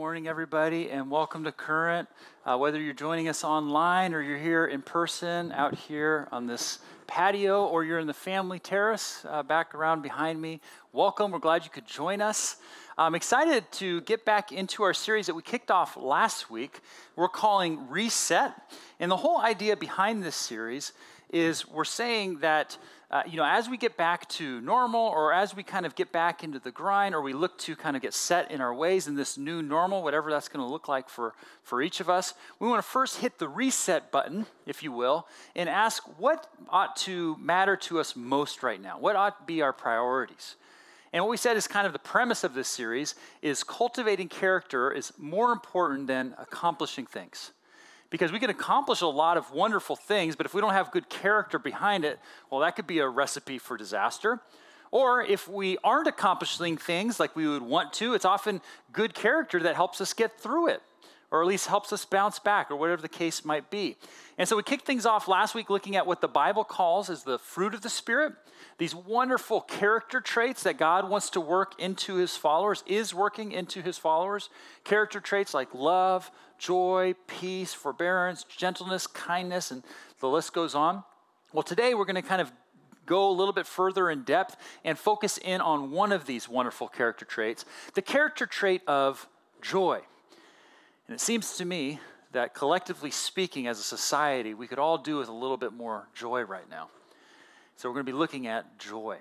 morning, everybody, and welcome to Current. Uh, whether you're joining us online or you're here in person out here on this patio or you're in the family terrace uh, back around behind me, welcome. We're glad you could join us. I'm excited to get back into our series that we kicked off last week. We're calling Reset. And the whole idea behind this series is we're saying that uh, you know, as we get back to normal or as we kind of get back into the grind or we look to kind of get set in our ways in this new normal, whatever that's going to look like for, for each of us, we want to first hit the reset button, if you will, and ask what ought to matter to us most right now? What ought to be our priorities? And what we said is kind of the premise of this series is cultivating character is more important than accomplishing things because we can accomplish a lot of wonderful things, but if we don't have good character behind it, well, that could be a recipe for disaster. Or if we aren't accomplishing things like we would want to, it's often good character that helps us get through it, or at least helps us bounce back, or whatever the case might be. And so we kicked things off last week looking at what the Bible calls as the fruit of the Spirit, these wonderful character traits that God wants to work into his followers, is working into his followers. Character traits like love, joy, peace, forbearance, gentleness, kindness, and the list goes on. Well, today we're going to kind of go a little bit further in depth and focus in on one of these wonderful character traits the character trait of joy. And it seems to me that collectively speaking, as a society, we could all do with a little bit more joy right now. So we're going to be looking at joy.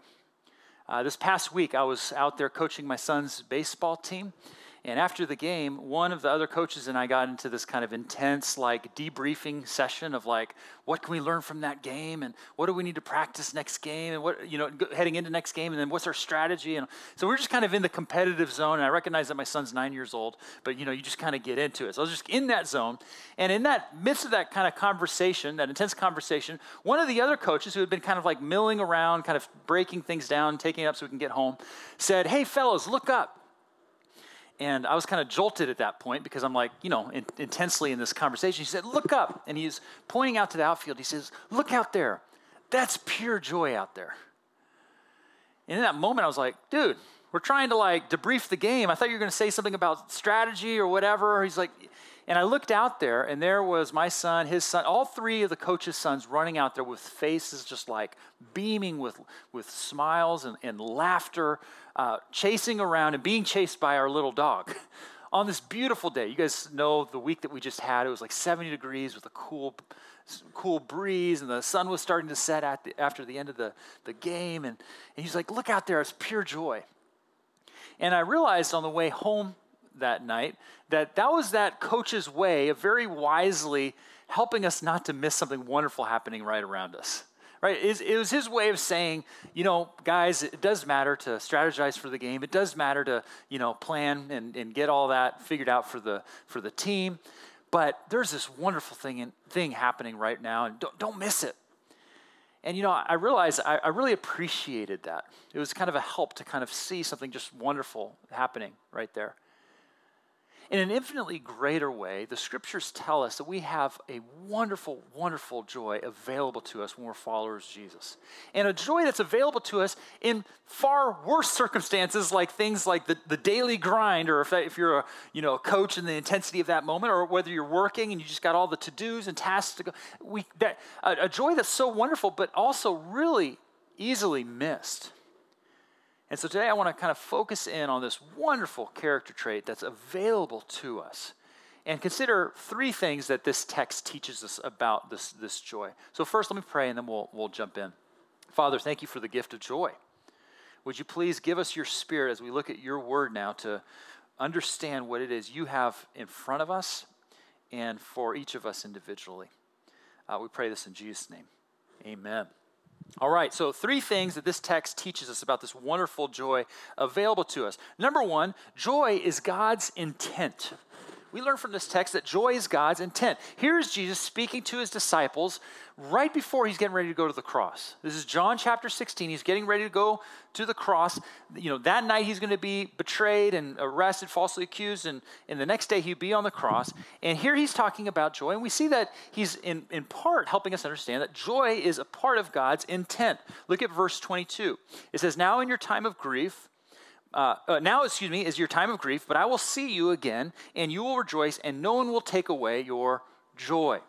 Uh, this past week, I was out there coaching my son's baseball team. And after the game, one of the other coaches and I got into this kind of intense, like, debriefing session of, like, what can we learn from that game? And what do we need to practice next game? And what, you know, heading into next game? And then what's our strategy? And so we're just kind of in the competitive zone. And I recognize that my son's nine years old, but, you know, you just kind of get into it. So I was just in that zone. And in that midst of that kind of conversation, that intense conversation, one of the other coaches who had been kind of like milling around, kind of breaking things down, taking it up so we can get home, said, Hey, fellows, look up. And I was kind of jolted at that point because I'm like, you know, in, intensely in this conversation. He said, Look up. And he's pointing out to the outfield. He says, Look out there. That's pure joy out there. And in that moment, I was like, Dude, we're trying to like debrief the game. I thought you were going to say something about strategy or whatever. He's like, and I looked out there, and there was my son, his son, all three of the coach's sons running out there with faces just like beaming with, with smiles and, and laughter, uh, chasing around and being chased by our little dog. On this beautiful day, you guys know the week that we just had, it was like 70 degrees with a cool, cool breeze, and the sun was starting to set at the, after the end of the, the game. And, and he's like, Look out there, it's pure joy. And I realized on the way home that night that that was that coach's way of very wisely helping us not to miss something wonderful happening right around us right? It was his way of saying you know guys it does matter to strategize for the game. It does matter to you know plan and, and get all that figured out for the for the team. But there's this wonderful thing in, thing happening right now and don't, don't miss it. And you know i realized I, I really appreciated that. It was kind of a help to kind of see something just wonderful happening right there in an infinitely greater way, the scriptures tell us that we have a wonderful, wonderful joy available to us when we're followers of Jesus. And a joy that's available to us in far worse circumstances, like things like the, the daily grind, or if, that, if you're a, you know, a coach in the intensity of that moment, or whether you're working and you just got all the to dos and tasks to go. We, that, a, a joy that's so wonderful, but also really easily missed. And so today I want to kind of focus in on this wonderful character trait that's available to us and consider three things that this text teaches us about this, this joy. So, first, let me pray and then we'll, we'll jump in. Father, thank you for the gift of joy. Would you please give us your spirit as we look at your word now to understand what it is you have in front of us and for each of us individually? Uh, we pray this in Jesus' name. Amen. All right, so three things that this text teaches us about this wonderful joy available to us. Number one, joy is God's intent. We learn from this text that joy is God's intent. Here's Jesus speaking to his disciples right before he's getting ready to go to the cross. This is John chapter 16. He's getting ready to go to the cross. You know, that night he's going to be betrayed and arrested, falsely accused, and, and the next day he'd be on the cross. And here he's talking about joy. And we see that he's in, in part helping us understand that joy is a part of God's intent. Look at verse 22. It says, Now in your time of grief, uh, uh, now, excuse me, is your time of grief, but I will see you again, and you will rejoice, and no one will take away your joy.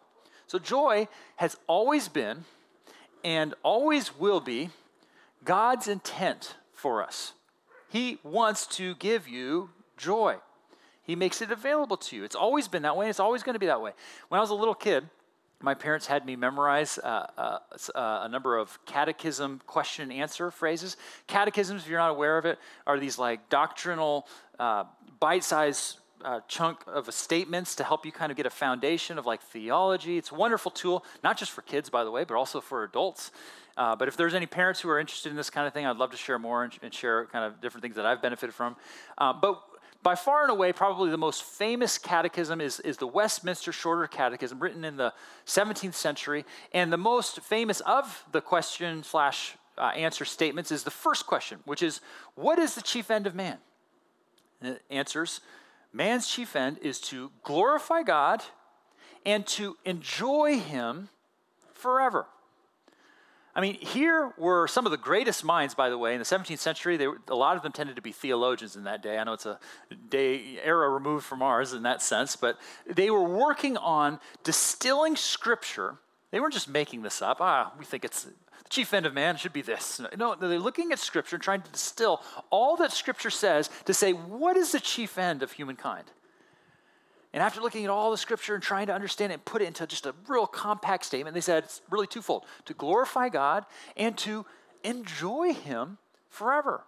So, joy has always been and always will be God's intent for us. He wants to give you joy. He makes it available to you. It's always been that way, and it's always going to be that way. When I was a little kid, my parents had me memorize uh, uh, uh, a number of catechism question and answer phrases. Catechisms, if you're not aware of it, are these like doctrinal, uh, bite sized uh, chunk of statements to help you kind of get a foundation of like theology. It's a wonderful tool, not just for kids, by the way, but also for adults. Uh, but if there's any parents who are interested in this kind of thing, I'd love to share more and, and share kind of different things that I've benefited from. but by far and away, probably the most famous catechism is, is the Westminster Shorter Catechism, written in the 17th century. And the most famous of the question slash uh, answer statements is the first question, which is, What is the chief end of man? And it answers, Man's chief end is to glorify God and to enjoy Him forever. I mean, here were some of the greatest minds, by the way, in the 17th century. They were, a lot of them tended to be theologians in that day. I know it's a day era removed from ours in that sense, but they were working on distilling Scripture. They weren't just making this up. Ah, we think it's the chief end of man should be this. No, they're looking at Scripture trying to distill all that Scripture says to say what is the chief end of humankind. And after looking at all the scripture and trying to understand it and put it into just a real compact statement, they said it's really twofold to glorify God and to enjoy Him forever.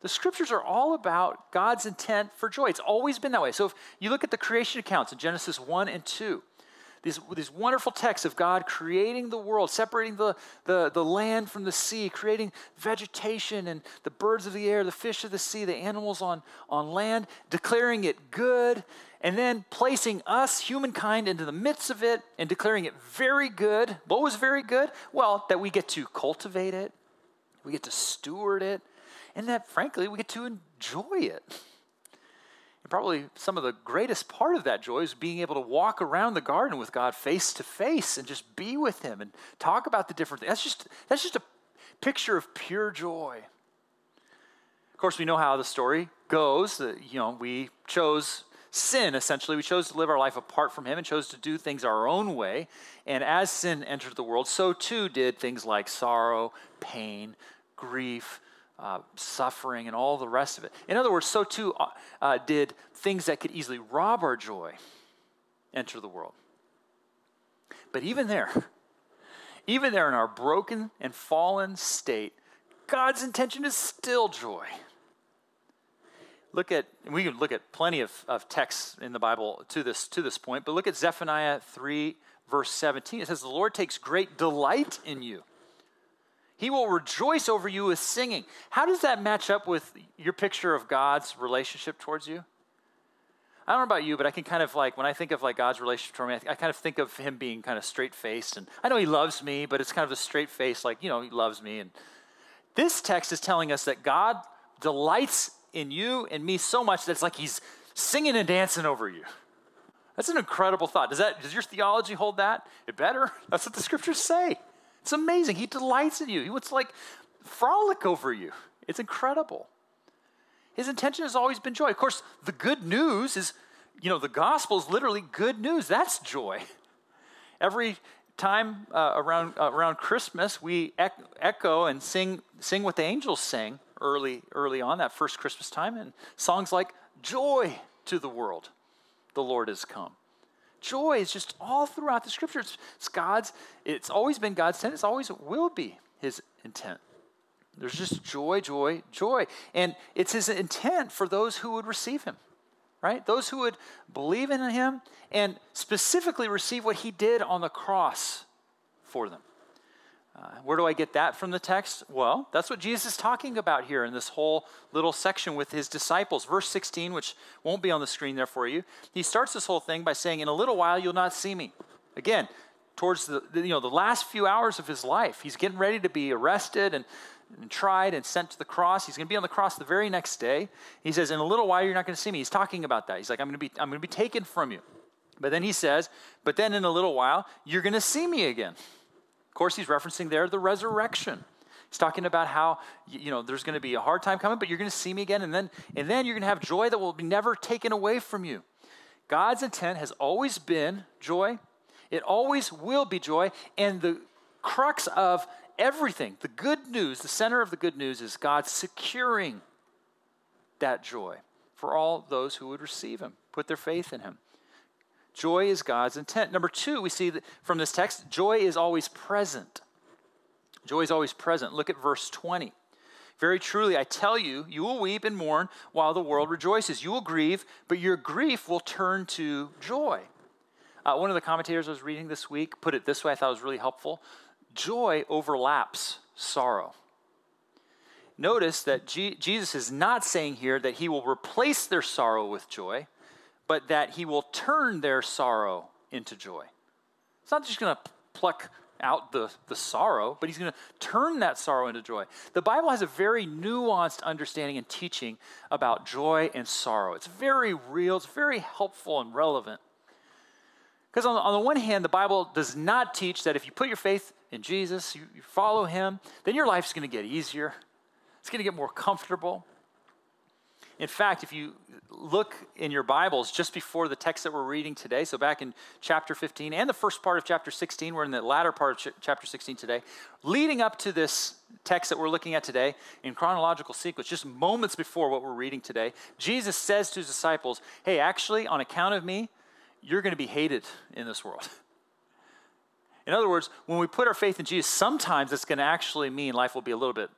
The scriptures are all about God's intent for joy. It's always been that way. So if you look at the creation accounts in Genesis 1 and 2, these, these wonderful texts of God creating the world, separating the, the, the land from the sea, creating vegetation and the birds of the air, the fish of the sea, the animals on, on land, declaring it good, and then placing us, humankind, into the midst of it and declaring it very good. What was very good? Well, that we get to cultivate it, we get to steward it, and that, frankly, we get to enjoy it. And probably some of the greatest part of that joy is being able to walk around the garden with God face to face and just be with Him and talk about the different things. That's just, that's just a picture of pure joy. Of course, we know how the story goes. That, you know, we chose sin, essentially. We chose to live our life apart from Him and chose to do things our own way. And as sin entered the world, so too did things like sorrow, pain, grief, uh, suffering, and all the rest of it. In other words, so too uh, uh, did things that could easily rob our joy enter the world. But even there, even there in our broken and fallen state, God's intention is still joy look at we can look at plenty of, of texts in the bible to this to this point but look at zephaniah 3 verse 17 it says the lord takes great delight in you. He will rejoice over you with singing. How does that match up with your picture of god's relationship towards you? I don't know about you but i can kind of like when i think of like god's relationship toward me i, I kind of think of him being kind of straight faced and i know he loves me but it's kind of a straight face like you know he loves me and this text is telling us that god delights in you and me so much that it's like he's singing and dancing over you. That's an incredible thought. Does that does your theology hold that? It better. That's what the scriptures say. It's amazing. He delights in you. He wants to like frolic over you. It's incredible. His intention has always been joy. Of course, the good news is, you know, the gospel is literally good news. That's joy. Every time uh, around uh, around Christmas, we echo and sing sing what the angels sing early, early on, that first Christmas time, and songs like Joy to the World, the Lord has come. Joy is just all throughout the scripture. It's, it's God's, it's always been God's intent, it's always will be his intent. There's just joy, joy, joy. And it's his intent for those who would receive him, right? Those who would believe in him and specifically receive what he did on the cross for them. Uh, where do I get that from the text? Well, that's what Jesus is talking about here in this whole little section with his disciples. Verse 16, which won't be on the screen there for you, he starts this whole thing by saying, In a little while you'll not see me. Again, towards the, you know the last few hours of his life, he's getting ready to be arrested and, and tried and sent to the cross. He's going to be on the cross the very next day. He says, "In a little while you're not going to see me." He's talking about that. He's like, "I'm going to be I'm going to be taken from you." But then he says, "But then in a little while you're going to see me again." Course, he's referencing there the resurrection. He's talking about how you know there's going to be a hard time coming, but you're going to see me again, and then and then you're going to have joy that will be never taken away from you. God's intent has always been joy. It always will be joy, and the crux of everything, the good news, the center of the good news is God securing that joy for all those who would receive Him, put their faith in Him. Joy is God's intent. Number two, we see that from this text, joy is always present. Joy is always present. Look at verse 20. Very truly, I tell you, you will weep and mourn while the world rejoices. You will grieve, but your grief will turn to joy. Uh, one of the commentators I was reading this week put it this way, I thought it was really helpful. Joy overlaps sorrow. Notice that G- Jesus is not saying here that he will replace their sorrow with joy but that he will turn their sorrow into joy. It's not just going to pluck out the, the sorrow, but he's going to turn that sorrow into joy. The Bible has a very nuanced understanding and teaching about joy and sorrow. It's very real, it's very helpful and relevant. Because on, on the one hand, the Bible does not teach that if you put your faith in Jesus, you, you follow him, then your life's going to get easier, it's going to get more comfortable. In fact, if you look in your Bibles just before the text that we're reading today, so back in chapter 15 and the first part of chapter 16, we're in the latter part of ch- chapter 16 today, leading up to this text that we're looking at today in chronological sequence, just moments before what we're reading today, Jesus says to his disciples, Hey, actually, on account of me, you're going to be hated in this world. In other words, when we put our faith in Jesus, sometimes it's going to actually mean life will be a little bit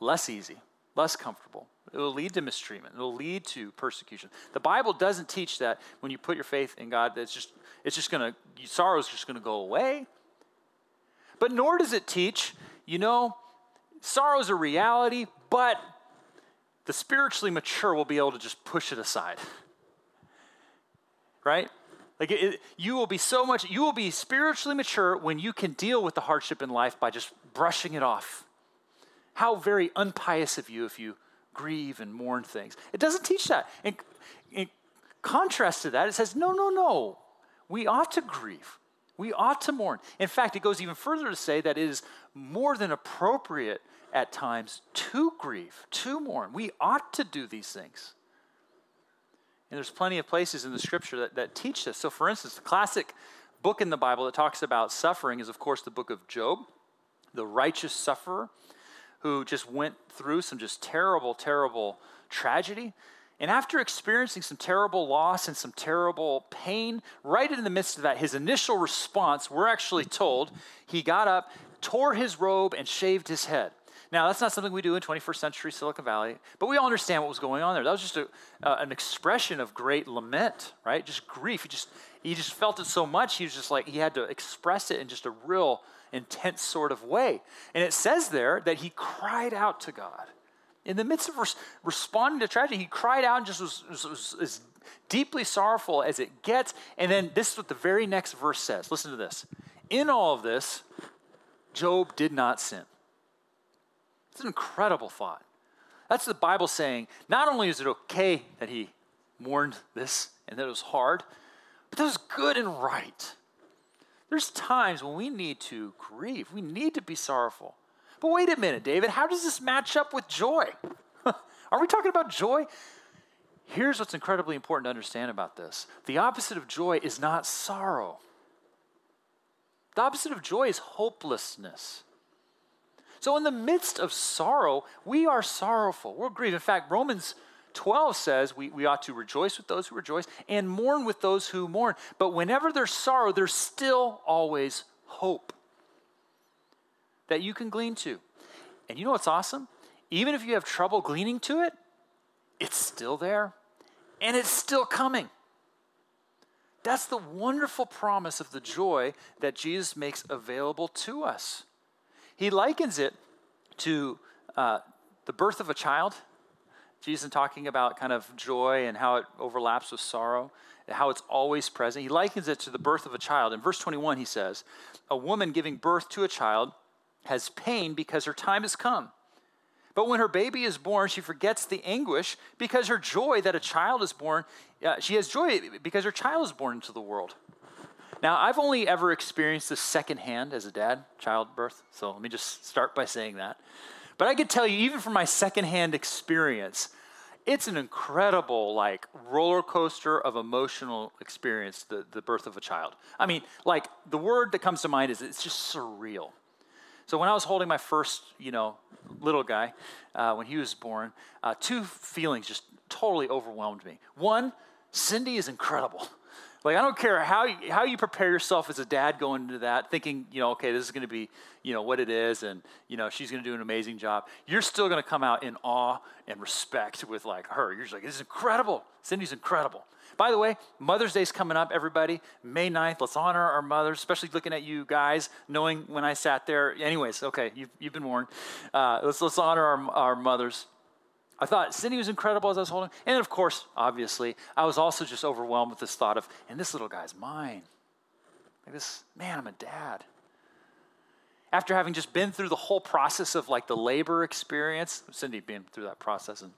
less easy, less comfortable, it will lead to mistreatment. It will lead to persecution. The Bible doesn't teach that when you put your faith in God, that it's just it's just gonna sorrow is just gonna go away. But nor does it teach, you know, sorrow is a reality, but the spiritually mature will be able to just push it aside. Right? Like it, it, you will be so much, you will be spiritually mature when you can deal with the hardship in life by just brushing it off. How very unpious of you if you grieve and mourn things. It doesn't teach that. In, in contrast to that, it says, no, no, no. We ought to grieve. We ought to mourn. In fact, it goes even further to say that it is more than appropriate at times to grieve, to mourn. We ought to do these things. And there's plenty of places in the scripture that, that teach this. So, for instance, the classic book in the Bible that talks about suffering is, of course, the book of Job, the righteous sufferer who just went through some just terrible, terrible tragedy. And after experiencing some terrible loss and some terrible pain, right in the midst of that, his initial response, we're actually told, he got up, tore his robe, and shaved his head. Now, that's not something we do in 21st century Silicon Valley, but we all understand what was going on there. That was just a, uh, an expression of great lament, right? Just grief. He just, he just felt it so much, he was just like, he had to express it in just a real intense sort of way. And it says there that he cried out to God. In the midst of res- responding to tragedy, he cried out and just was, was, was as deeply sorrowful as it gets. And then this is what the very next verse says. Listen to this. In all of this, Job did not sin. It's an incredible thought. That's the Bible saying not only is it okay that he mourned this and that it was hard, but that was good and right. There's times when we need to grieve, we need to be sorrowful. But wait a minute, David, how does this match up with joy? Are we talking about joy? Here's what's incredibly important to understand about this the opposite of joy is not sorrow, the opposite of joy is hopelessness. So, in the midst of sorrow, we are sorrowful. We're grieved. In fact, Romans 12 says we, we ought to rejoice with those who rejoice and mourn with those who mourn. But whenever there's sorrow, there's still always hope that you can glean to. And you know what's awesome? Even if you have trouble gleaning to it, it's still there and it's still coming. That's the wonderful promise of the joy that Jesus makes available to us. He likens it to uh, the birth of a child Jesus talking about kind of joy and how it overlaps with sorrow, and how it's always present. He likens it to the birth of a child. In verse 21, he says, A woman giving birth to a child has pain because her time has come. But when her baby is born, she forgets the anguish because her joy that a child is born, uh, she has joy because her child is born into the world. Now, I've only ever experienced this secondhand as a dad, childbirth. So let me just start by saying that. But I could tell you, even from my secondhand experience, it's an incredible like roller coaster of emotional experience the, the birth of a child. I mean like the word that comes to mind is it's just surreal. So when i was holding my first you know little guy uh, when he was born uh, two feelings just totally overwhelmed me. One cindy is incredible like I don't care how you, how you prepare yourself as a dad going into that, thinking you know, okay, this is going to be you know what it is, and you know she's going to do an amazing job. You're still going to come out in awe and respect with like her. You're just like, this is incredible. Cindy's incredible. By the way, Mother's Day's coming up, everybody. May 9th. Let's honor our mothers, especially looking at you guys, knowing when I sat there. Anyways, okay, you've, you've been warned. Uh, let's, let's honor our, our mothers. I thought Cindy was incredible as I was holding. And of course, obviously, I was also just overwhelmed with this thought of, and this little guy's mine. Like this, man, I'm a dad. After having just been through the whole process of like the labor experience, Cindy being through that process and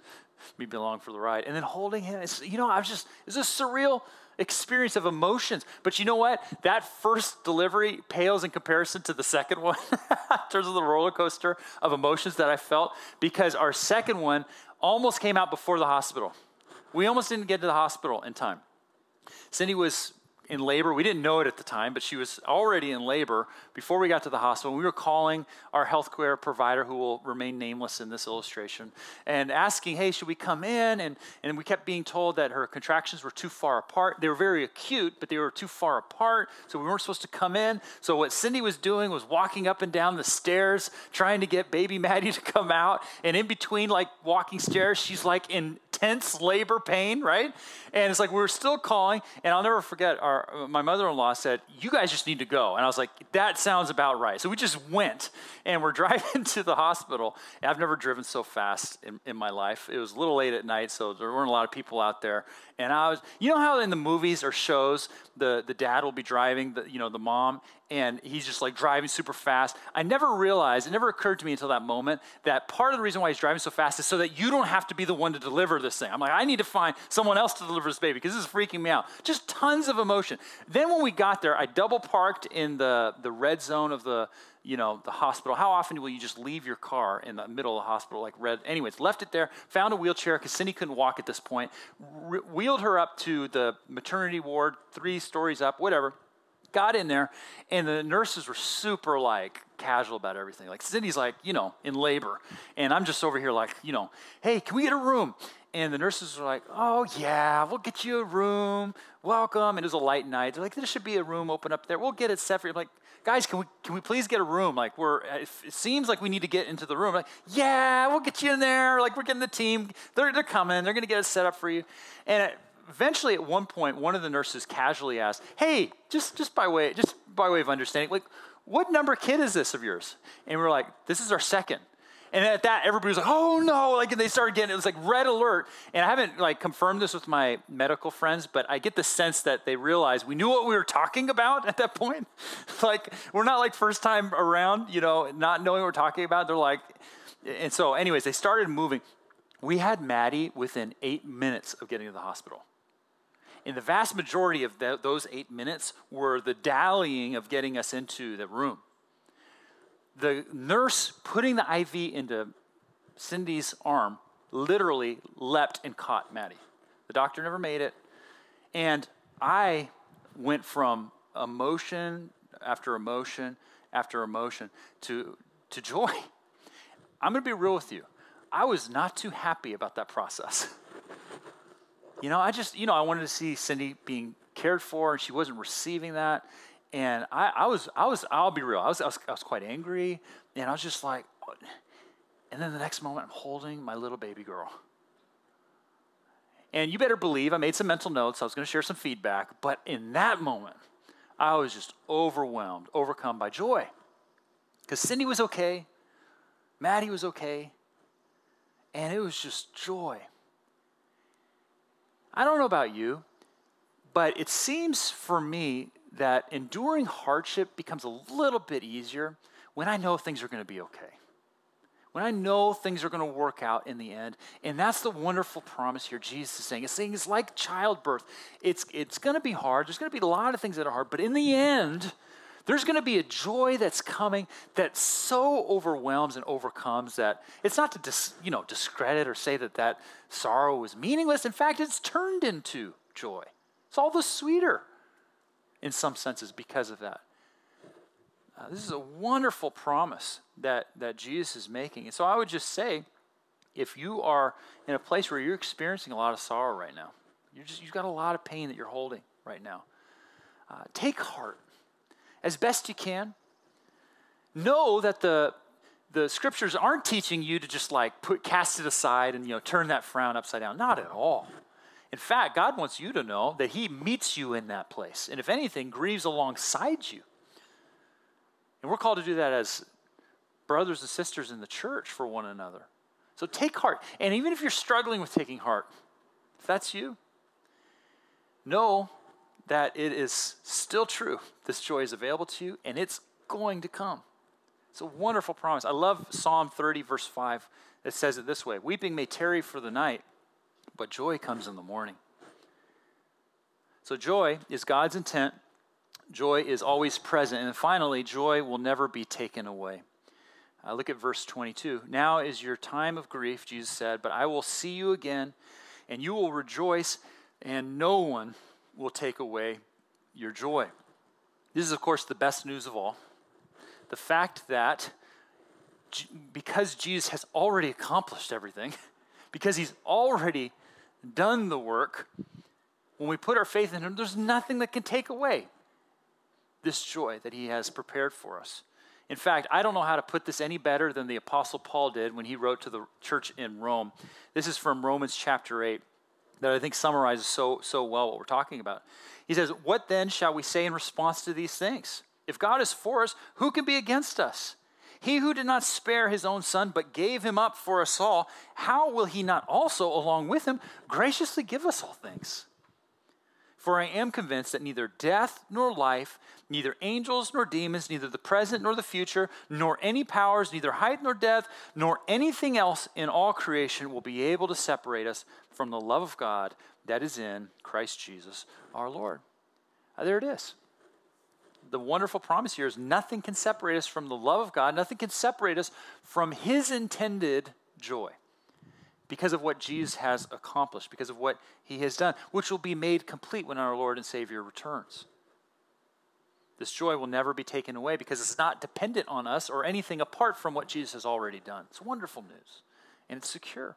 me being along for the ride, and then holding him, it's, you know, I was just, it's a surreal experience of emotions. But you know what? That first delivery pales in comparison to the second one in terms of the roller coaster of emotions that I felt because our second one almost came out before the hospital. We almost didn't get to the hospital in time. Cindy was in labor. We didn't know it at the time, but she was already in labor before we got to the hospital. We were calling our healthcare provider, who will remain nameless in this illustration, and asking, hey, should we come in? And, and we kept being told that her contractions were too far apart. They were very acute, but they were too far apart, so we weren't supposed to come in. So what Cindy was doing was walking up and down the stairs, trying to get baby Maddie to come out. And in between, like walking stairs, she's like in intense labor pain, right? And it's like we were still calling, and I'll never forget. Our my mother-in-law said, "You guys just need to go," and I was like, "That sounds about right." So we just went, and we're driving to the hospital. I've never driven so fast in, in my life. It was a little late at night, so there weren't a lot of people out there. And I was, you know how in the movies or shows the the dad will be driving, the you know the mom, and he's just like driving super fast. I never realized, it never occurred to me until that moment, that part of the reason why he's driving so fast is so that you don't have to be the one to deliver this thing. I'm like, I need to find someone else to deliver this baby because this is freaking me out. Just tons of emotion. Then when we got there, I double parked in the, the red zone of the, you know, the hospital. How often will you just leave your car in the middle of the hospital, like red? Anyways, left it there, found a wheelchair because Cindy couldn't walk at this point, re- wheeled her up to the maternity ward, three stories up, whatever got in there, and the nurses were super like casual about everything. Like Cindy's like, you know, in labor, and I'm just over here like, you know, hey, can we get a room? And the nurses were like, oh yeah, we'll get you a room. Welcome. And it was a light night. They're like, there should be a room open up there. We'll get it you. I'm like, guys, can we can we please get a room? Like we're it seems like we need to get into the room. Like, yeah, we'll get you in there. Like we're getting the team. They're they're coming. They're gonna get it set up for you. And eventually at one point one of the nurses casually asked hey just just by way just by way of understanding like what number kid is this of yours and we are like this is our second and at that everybody was like oh no. Like and they started getting it was like red alert. And i haven't like confirmed this with my medical friends but i get the sense that they realized we knew what we were talking about at that point. Like we're not like first time around you know not knowing what we're talking about. They're like and so anyways they started moving. We had maddie within eight minutes of getting to the hospital. And the vast majority of those eight minutes were the dallying of getting us into the room. The nurse putting the IV into Cindy's arm literally leapt and caught Maddie. The doctor never made it. And I went from emotion after emotion after emotion to, to joy. I'm going to be real with you. I was not too happy about that process. You know, I just, you know, I wanted to see Cindy being cared for, and she wasn't receiving that. And I, I was, I was, I'll be real, I was, I was, I was quite angry, and I was just like, and then the next moment, I'm holding my little baby girl. And you better believe I made some mental notes. I was going to share some feedback, but in that moment, I was just overwhelmed, overcome by joy. Because Cindy was okay, Maddie was okay, and it was just joy. I don't know about you, but it seems for me that enduring hardship becomes a little bit easier when I know things are going to be okay. when I know things are going to work out in the end. And that's the wonderful promise here Jesus is saying. It's saying it's like childbirth. It's, it's going to be hard. There's going to be a lot of things that are hard. But in the end, there's going to be a joy that's coming that so overwhelms and overcomes that it's not to dis, you know, discredit or say that that sorrow is meaningless. In fact, it's turned into joy. It's all the sweeter in some senses because of that. Uh, this is a wonderful promise that, that Jesus is making. And so I would just say, if you are in a place where you're experiencing a lot of sorrow right now, you're just, you've got a lot of pain that you're holding right now, uh, take heart as best you can. Know that the, the scriptures aren't teaching you to just like put cast it aside and you know turn that frown upside down. Not at all. In fact, God wants you to know that He meets you in that place. And if anything, grieves alongside you. And we're called to do that as brothers and sisters in the church for one another. So take heart. And even if you're struggling with taking heart, if that's you, know that it is still true. This joy is available to you and it's going to come. It's a wonderful promise. I love Psalm 30, verse 5. It says it this way Weeping may tarry for the night, but joy comes in the morning. So, joy is God's intent Joy is always present. And finally, joy will never be taken away. Uh, look at verse 22. Now is your time of grief, Jesus said, but I will see you again, and you will rejoice, and no one will take away your joy. This is, of course, the best news of all. The fact that because Jesus has already accomplished everything, because he's already done the work, when we put our faith in him, there's nothing that can take away this joy that he has prepared for us. In fact, I don't know how to put this any better than the Apostle Paul did when he wrote to the church in Rome. This is from Romans chapter 8 that I think summarizes so, so well what we're talking about. He says, What then shall we say in response to these things? If God is for us, who can be against us? He who did not spare his own son, but gave him up for us all, how will he not also, along with him, graciously give us all things? For I am convinced that neither death nor life, neither angels nor demons, neither the present nor the future, nor any powers, neither height nor depth, nor anything else in all creation will be able to separate us from the love of God that is in Christ Jesus our Lord. Uh, there it is. The wonderful promise here is nothing can separate us from the love of God, nothing can separate us from His intended joy because of what Jesus has accomplished, because of what he has done, which will be made complete when our Lord and Savior returns. This joy will never be taken away because it's not dependent on us or anything apart from what Jesus has already done. It's wonderful news, and it's secure.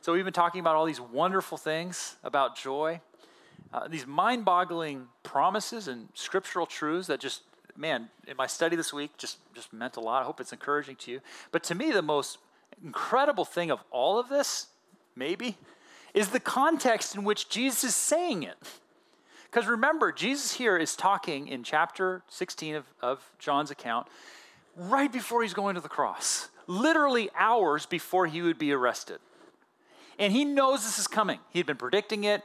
So, we've been talking about all these wonderful things about joy, uh, these mind boggling promises and scriptural truths that just, man, in my study this week, just, just meant a lot. I hope it's encouraging to you. But to me, the most incredible thing of all of this, maybe, is the context in which Jesus is saying it. Because remember, Jesus here is talking in chapter 16 of, of John's account right before he's going to the cross, literally hours before he would be arrested. And he knows this is coming. He'd been predicting it.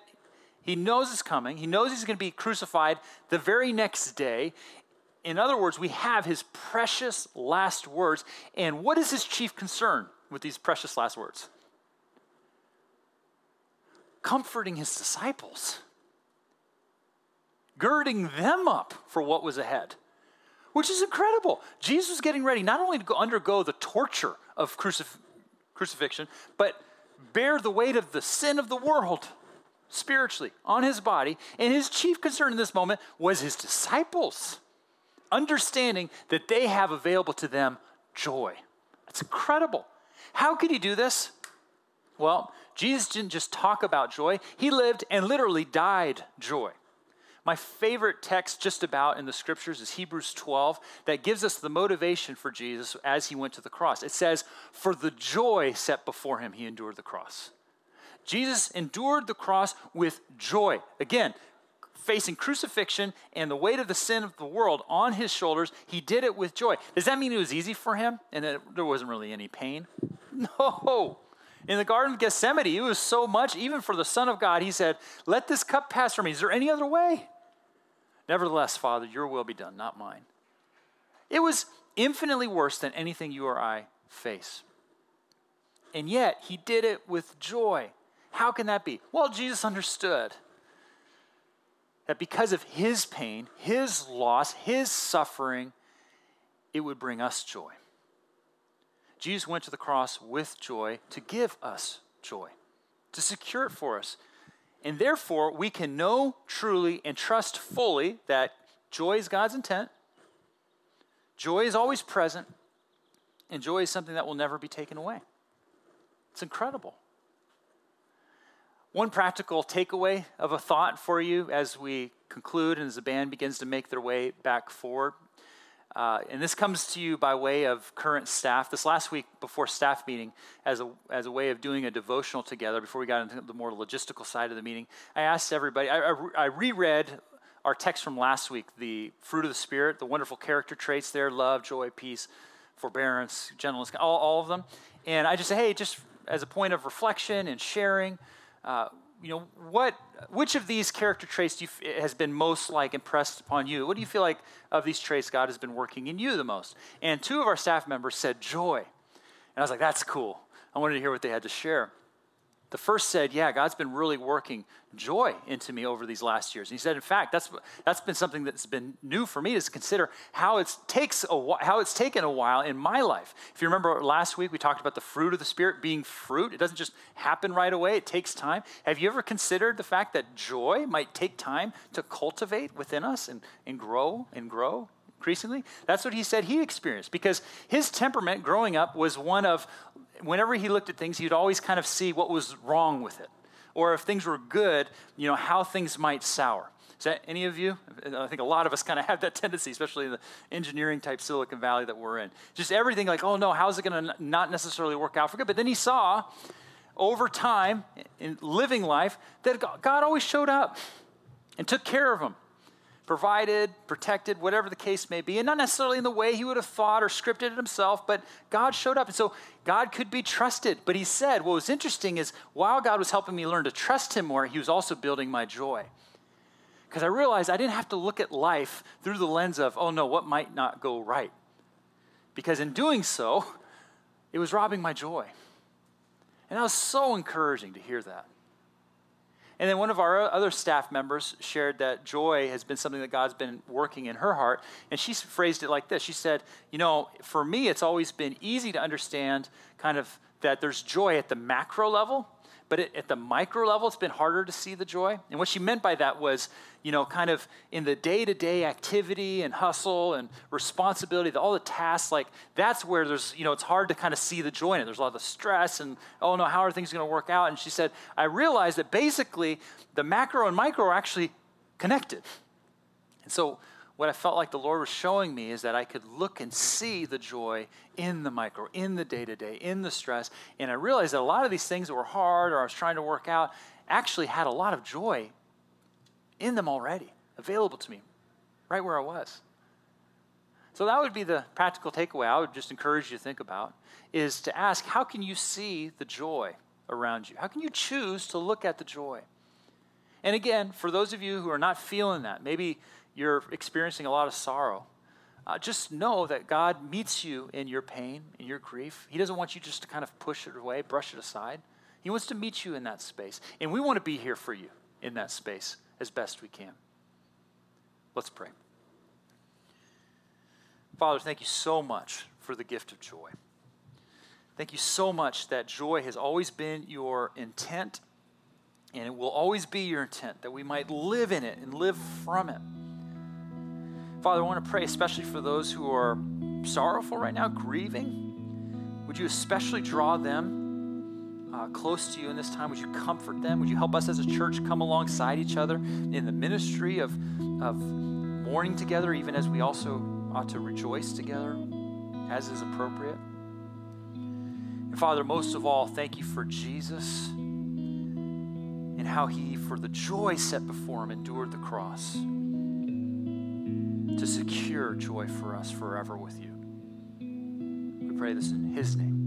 He knows it's coming. He knows he's going to be crucified the very next day in other words, we have his precious last words. And what is his chief concern with these precious last words? Comforting his disciples, girding them up for what was ahead, which is incredible. Jesus was getting ready not only to go undergo the torture of crucif- crucifixion, but bear the weight of the sin of the world spiritually on his body. And his chief concern in this moment was his disciples understanding that they have available to them joy. It's incredible. How could he do this? Well, Jesus didn't just talk about joy, he lived and literally died joy. My favorite text just about in the scriptures is Hebrews 12 that gives us the motivation for Jesus as he went to the cross. It says, For the joy set before him, he endured the cross. Jesus endured the cross with joy. Again, facing crucifixion and the weight of the sin of the world on his shoulders, he did it with joy. Does that mean it was easy for him and that there wasn't really any pain? No. In the Garden of Gethsemane, it was so much, even for the Son of God, he said, Let this cup pass from me. Is there any other way? Nevertheless, Father, your will be done, not mine. It was infinitely worse than anything you or I face. And yet, he did it with joy. How can that be? Well, Jesus understood that because of his pain, his loss, his suffering, it would bring us joy. Jesus went to the cross with joy to give us joy, to secure it for us. And therefore, we can know truly and trust fully that joy is God's intent, joy is always present, and joy is something that will never be taken away. It's incredible. One practical takeaway of a thought for you as we conclude and as the band begins to make their way back forward. Uh, and this comes to you by way of current staff. This last week before staff meeting, as a, as a way of doing a devotional together, before we got into the more logistical side of the meeting, I asked everybody, I, I, I reread our text from last week, the fruit of the Spirit, the wonderful character traits there love, joy, peace, forbearance, gentleness, all, all of them. And I just say, hey, just as a point of reflection and sharing, uh, you know, what, which of these character traits you, has been most like impressed upon you? What do you feel like of these traits God has been working in you the most? And two of our staff members said joy. And I was like, that's cool. I wanted to hear what they had to share. The first said, Yeah, God's been really working joy into me over these last years. And he said, In fact, that's, that's been something that's been new for me to consider how, it's takes a, how it's taken a while in my life. If you remember last week, we talked about the fruit of the Spirit being fruit. It doesn't just happen right away, it takes time. Have you ever considered the fact that joy might take time to cultivate within us and, and grow and grow? increasingly. That's what he said he experienced because his temperament growing up was one of whenever he looked at things, he'd always kind of see what was wrong with it. Or if things were good, you know, how things might sour. Is that any of you? I think a lot of us kind of have that tendency, especially in the engineering type Silicon Valley that we're in. Just everything like, oh no, how's it going to not necessarily work out for good? But then he saw over time in living life that God always showed up and took care of him provided, protected, whatever the case may be, and not necessarily in the way he would have thought or scripted it himself, but God showed up. And so God could be trusted. But he said, what was interesting is while God was helping me learn to trust him more, he was also building my joy. Because I realized I didn't have to look at life through the lens of, oh no, what might not go right? Because in doing so, it was robbing my joy. And that was so encouraging to hear that. And then one of our other staff members shared that joy has been something that God's been working in her heart. And she phrased it like this She said, You know, for me, it's always been easy to understand kind of that there's joy at the macro level, but at the micro level, it's been harder to see the joy. And what she meant by that was, you know, kind of in the day to day activity and hustle and responsibility, all the tasks, like that's where there's, you know, it's hard to kind of see the joy in it. There's a lot of stress and, oh no, how are things going to work out? And she said, I realized that basically the macro and micro are actually connected. And so, what I felt like the Lord was showing me is that I could look and see the joy in the micro, in the day to day, in the stress. And I realized that a lot of these things that were hard or I was trying to work out actually had a lot of joy in them already, available to me, right where I was. So that would be the practical takeaway I would just encourage you to think about is to ask how can you see the joy around you? How can you choose to look at the joy? And again, for those of you who are not feeling that, maybe you're experiencing a lot of sorrow, uh, just know that God meets you in your pain, in your grief. He doesn't want you just to kind of push it away, brush it aside. He wants to meet you in that space. And we want to be here for you in that space as best we can. Let's pray. Father, thank you so much for the gift of joy. Thank you so much that joy has always been your intent, and it will always be your intent that we might live in it and live from it. Father, I want to pray especially for those who are sorrowful right now, grieving. Would you especially draw them uh, close to you in this time? Would you comfort them? Would you help us as a church come alongside each other in the ministry of, of mourning together, even as we also ought to rejoice together as is appropriate? And Father, most of all, thank you for Jesus and how he, for the joy set before him, endured the cross to secure joy for us forever with you. We pray this in His name.